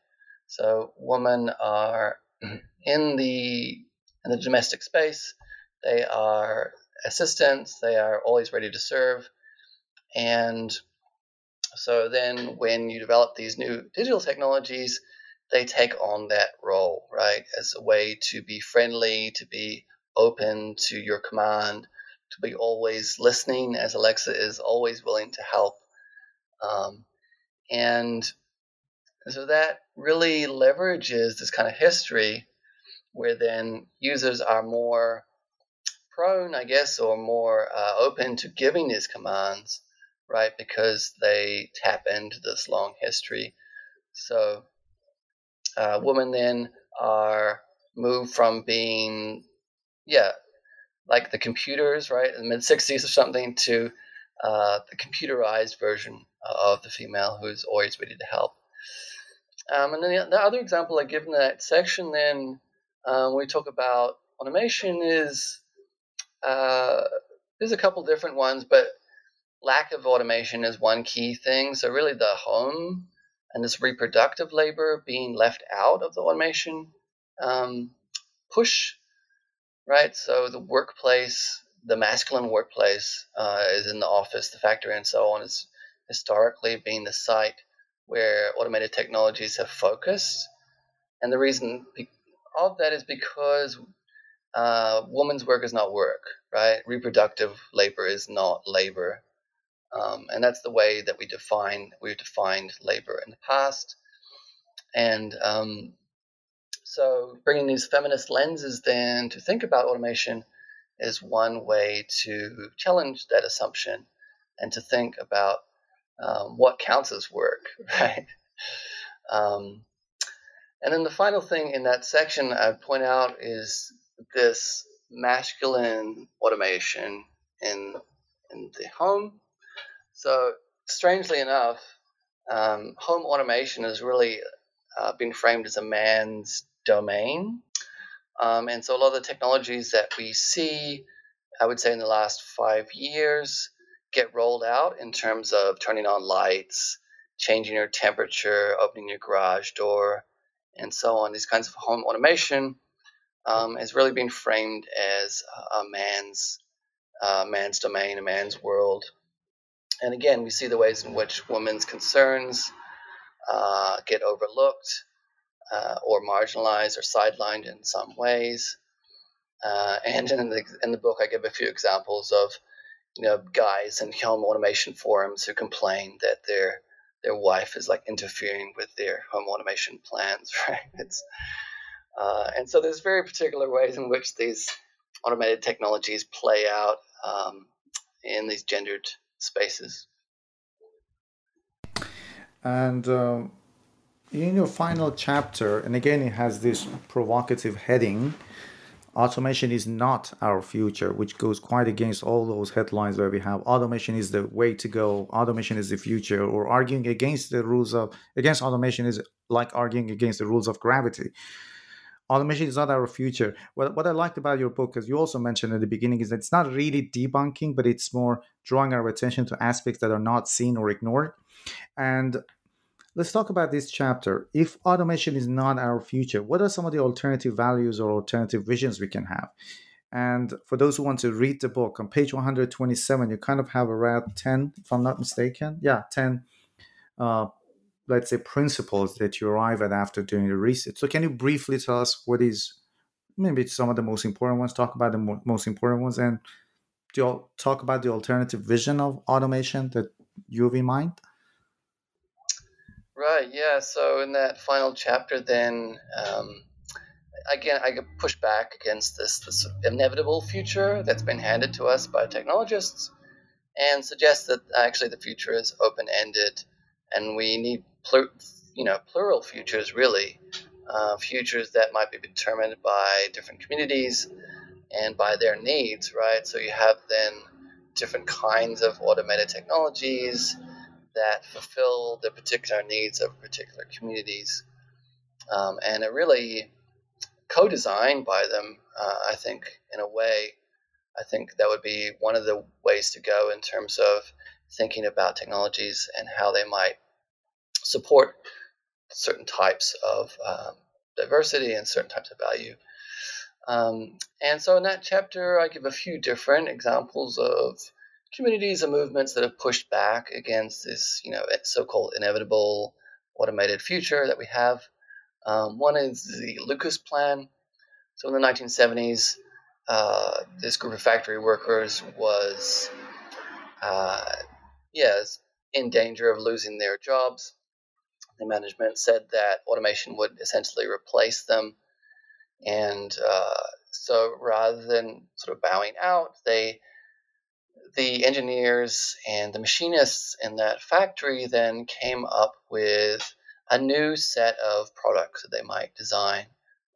So, women are in the in the domestic space. They are assistants. They are always ready to serve, and So then, when you develop these new digital technologies, they take on that role, right, as a way to be friendly, to be open to your command, to be always listening, as Alexa is always willing to help. Um, and so that really leverages this kind of history where then users are more prone, I guess, or more uh, open to giving these commands, right? Because they tap into this long history. So uh, women then are moved from being, yeah, like the computers, right, in the mid 60s or something, to uh, the computerized version of the female who's always ready to help. Um, and then the, the, other example I give in that section, then um, we talk about automation is uh, there's a couple different ones, but lack of automation is one key thing. So really, the home and this reproductive labor being left out of the automation um, push, right? So the workplace, the masculine workplace, uh, is in the office, the factory, and so on. Is historically being the site where automated technologies have focused, and the reason of that is because uh, woman's work is not work, right? Reproductive labor is not labor. Um, and that's the way that we define we've defined labor in the past. And um, so, bringing these feminist lenses then to think about automation is one way to challenge that assumption and to think about um, what counts as work, right? Um, and then the final thing in that section I'd point out is this masculine automation in in the home so, strangely enough, um, home automation has really uh, been framed as a man's domain. Um, and so, a lot of the technologies that we see, I would say in the last five years, get rolled out in terms of turning on lights, changing your temperature, opening your garage door, and so on. These kinds of home automation um, has really been framed as a man's uh, man's domain, a man's world. And again, we see the ways in which women's concerns uh, get overlooked uh, or marginalized or sidelined in some ways. Uh, and in the, in the book, I give a few examples of you know guys in home automation forums who complain that their their wife is like interfering with their home automation plans, right? It's uh, and so there's very particular ways in which these automated technologies play out um, in these gendered spaces. And um, in your final chapter, and again, it has this provocative heading automation is not our future, which goes quite against all those headlines where we have. Automation is the way to go, automation is the future, or arguing against the rules of against automation is like arguing against the rules of gravity automation is not our future. What, what I liked about your book, as you also mentioned at the beginning, is that it's not really debunking, but it's more drawing our attention to aspects that are not seen or ignored. And let's talk about this chapter. If automation is not our future, what are some of the alternative values or alternative visions we can have? And for those who want to read the book, on page 127, you kind of have around 10, if I'm not mistaken. Yeah, 10 uh, let's say principles that you arrive at after doing the research. So can you briefly tell us what is maybe some of the most important ones talk about the mo- most important ones and do you talk about the alternative vision of automation that you have in mind? Right yeah so in that final chapter then um, again i push back against this, this inevitable future that's been handed to us by technologists and suggest that actually the future is open-ended and we need you know, plural futures really, uh, futures that might be determined by different communities and by their needs, right? So you have then different kinds of automated technologies that fulfill the particular needs of particular communities, um, and are really co-designed by them. Uh, I think in a way, I think that would be one of the ways to go in terms of thinking about technologies and how they might support certain types of um, diversity and certain types of value. Um, and so in that chapter, I give a few different examples of communities and movements that have pushed back against this, you know, so-called inevitable automated future that we have. Um, one is the Lucas Plan. So in the 1970s, uh, this group of factory workers was, uh, yes, in danger of losing their jobs. Management said that automation would essentially replace them. And uh, so rather than sort of bowing out, they the engineers and the machinists in that factory then came up with a new set of products that they might design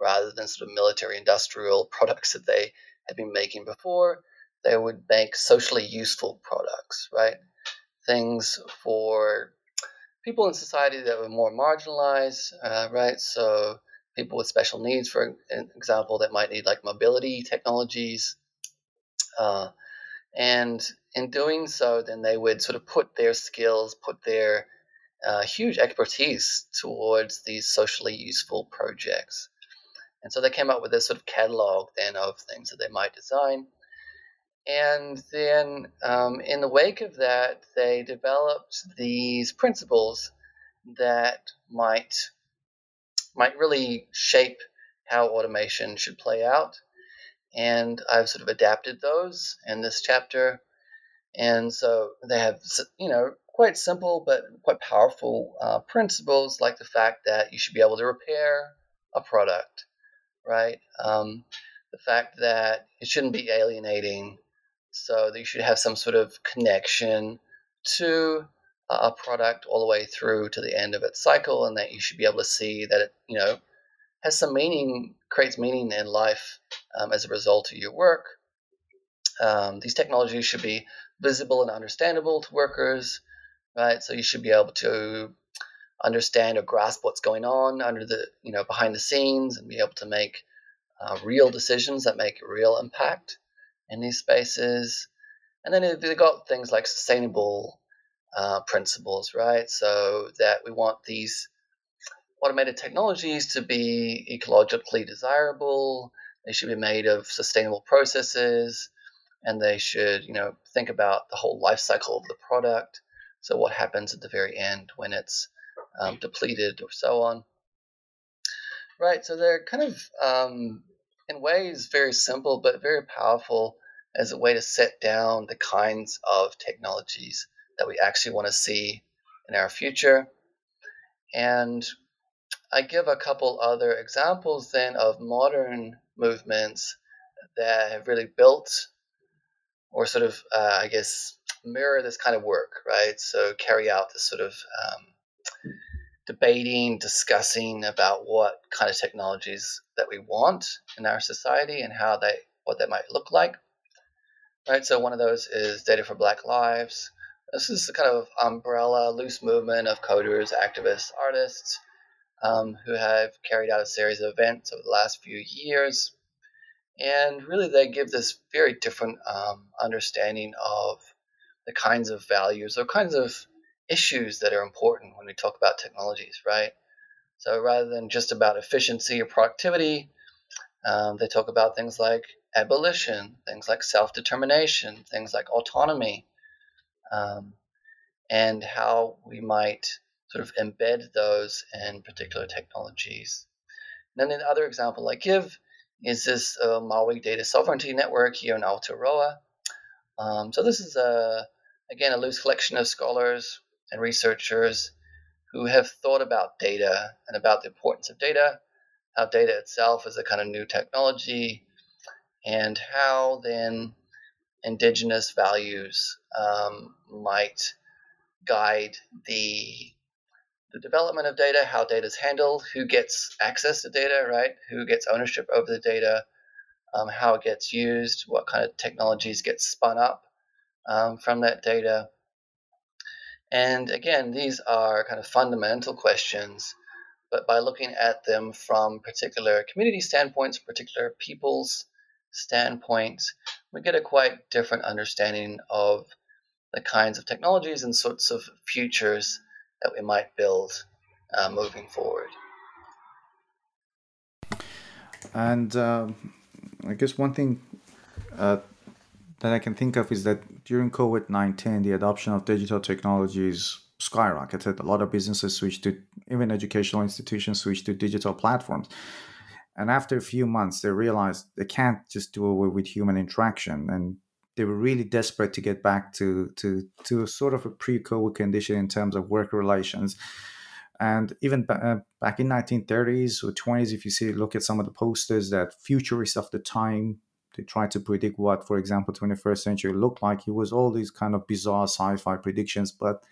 rather than sort of military industrial products that they had been making before. They would make socially useful products, right? Things for people in society that were more marginalized, uh, right? So people with special needs, for example, that might need like mobility technologies. Uh, and in doing so, then they would sort of put their skills, put their uh, huge expertise towards these socially useful projects. And so they came up with this sort of catalog then of things that they might design. And then um, in the wake of that, they developed these principles that might might really shape how automation should play out and I've sort of adapted those in this chapter. And so they have, you know, quite simple but quite powerful uh, principles, like the fact that you should be able to repair a product, right? Um, the fact that it shouldn't be alienating, so you should have some sort of connection to a product all the way through to the end of its cycle, and that you should be able to see that it, you know, has some meaning, creates meaning in life um, as a result of your work. Um, these technologies should be visible and understandable to workers, right? So you should be able to understand or grasp what's going on under the, you know, behind the scenes and be able to make uh, real decisions that make real impact in these spaces. And then they've got things like sustainable uh, principles, right? So that we want these automated technologies to be ecologically desirable. They should be made of sustainable processes, and they should, you know, think about the whole life cycle of the product. So what happens at the very end when it's um, depleted or so on. Right. So they're kind of, um, in ways, very simple but very powerful as a way to set down the kinds of technologies that we actually want to see in our future. And I give a couple other examples then of modern movements that have really built or sort of, uh, I guess, mirror this kind of work, right? So carry out this sort of um, debating, discussing about what kind of technologies that we want in our society and how they, what that might look like, right? So one of those is Data for Black Lives. This is a kind of umbrella, loose movement of coders, activists, artists um, who have carried out a series of events over the last few years. And really, they give this very different um, understanding of the kinds of values or kinds of issues that are important when we talk about technologies, right? So rather than just about efficiency or productivity, um, they talk about things like abolition, things like self determination, things like autonomy, um, and how we might sort of embed those in particular technologies. And then the other example I give is this uh, Maori Data Sovereignty Network here in Aotearoa. Um, so this is a again a loose collection of scholars and researchers who have thought about data and about the importance of data, how data itself is a kind of new technology, and how then indigenous values um, might guide the the development of data, how data is handled, who gets access to data, right? Who gets ownership over the data, um, how it gets used, what kind of technologies get spun up um, from that data. And again, these are kind of fundamental questions, but by looking at them from particular community standpoints, particular people's standpoints, we get a quite different understanding of the kinds of technologies and sorts of futures that we might build uh, moving forward. And uh, I guess one thing uh, that I can think of is that during COVID 19, the adoption of digital technologies skyrocketed. A lot of businesses switched to, even educational institutions switched to digital platforms. And after a few months, they realized they can't just do away with human interaction. And they were really desperate to get back to, to, to sort of a pre COVID condition in terms of work relations. And even uh, back in 1930s or 20s, if you see, look at some of the posters that futurists of the time they tried to predict what, for example, 21st century looked like. It was all these kind of bizarre sci-fi predictions, but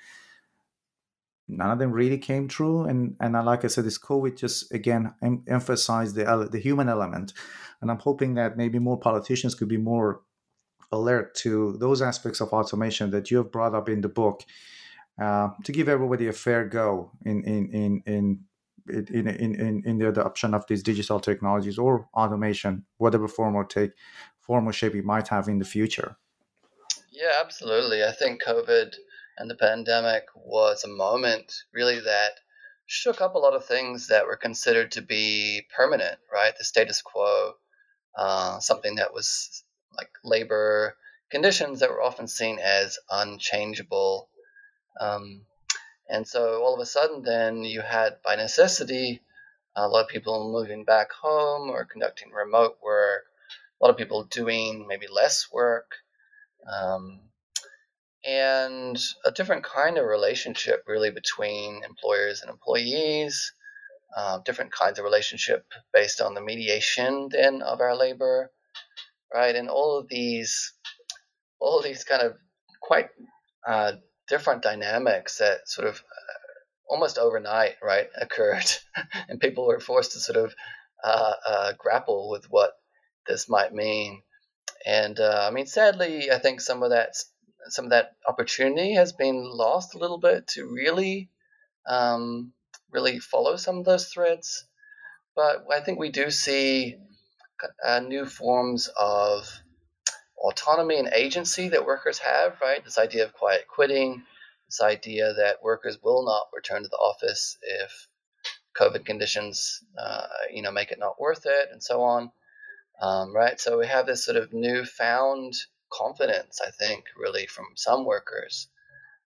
none of them really came true. And and like I said, this COVID just again em- emphasized the the human element. And I'm hoping that maybe more politicians could be more alert to those aspects of automation that you have brought up in the book uh, to give everybody a fair go in in in in in, in, in, the adoption of these digital technologies or automation, whatever form or take form or shape it might have in the future. Yeah, absolutely. I think COVID and the pandemic was a moment really that shook up a lot of things that were considered to be permanent, right? The status quo, uh, something that was like labor conditions that were often seen as unchangeable. Um, and so all of a sudden, then you had, by necessity, a lot of people moving back home or conducting remote work, a lot of people doing maybe less work, um, and a different kind of relationship really between employers and employees, uh, different kinds of relationship based on the mediation then of our labor, right? And all of these, all of these kind of quite uh, different dynamics that sort of uh, almost overnight, right, occurred, and people were forced to sort of uh, uh, grapple with what this might mean. And uh, I mean, sadly, I think some of that some of that opportunity has been lost a little bit to really um, really follow some of those threads. But I think we do see uh, new forms of autonomy and agency that workers have, right? This idea of quiet quitting, this idea that workers will not return to the office if COVID conditions, uh, you know, make it not worth it, and so on, um, right? So we have this sort of newfound confidence, I think, really from some workers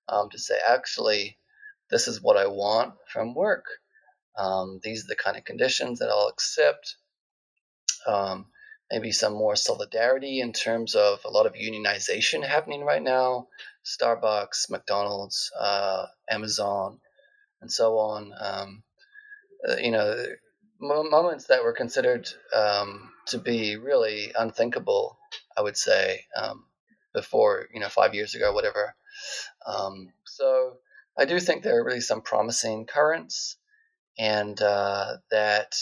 um, to say, actually, this is what I want from work. Um, these are the kind of conditions that I'll accept. Um, maybe some more solidarity in terms of a lot of unionization happening right now Starbucks, McDonald's, uh, Amazon, and so on. Um, uh, you know, moments that were considered um, to be really unthinkable, I would say, um, before, you know, five years ago, whatever. Um, so I do think there are really some promising currents, and uh, that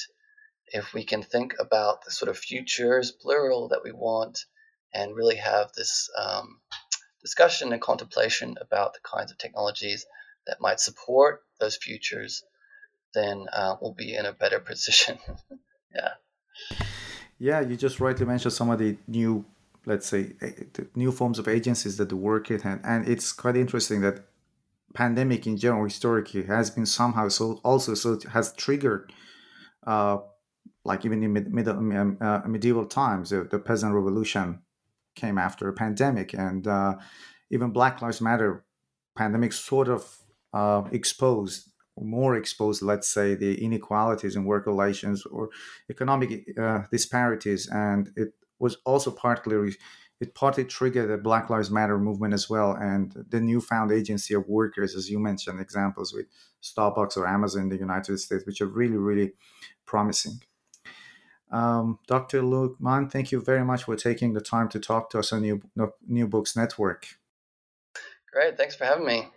if we can think about the sort of futures, plural, that we want, and really have this um, discussion and contemplation about the kinds of technologies that might support those futures, then uh, we'll be in a better position. yeah. Yeah, you just rightly mentioned some of the new, let's say, new forms of agencies that work in, and, and it's quite interesting that pandemic in general historically has been somehow so also so has triggered uh, like even in mid, mid, um, uh, medieval times, uh, the peasant revolution came after a pandemic, and uh, even Black Lives Matter pandemic sort of uh, exposed, more exposed, let's say, the inequalities in work relations or economic uh, disparities, and it was also partly it partly triggered the Black Lives Matter movement as well, and the newfound agency of workers, as you mentioned, examples with Starbucks or Amazon in the United States, which are really, really promising. Um, Dr. Luke Munn, thank you very much for taking the time to talk to us on New, New Books Network. Great. Thanks for having me.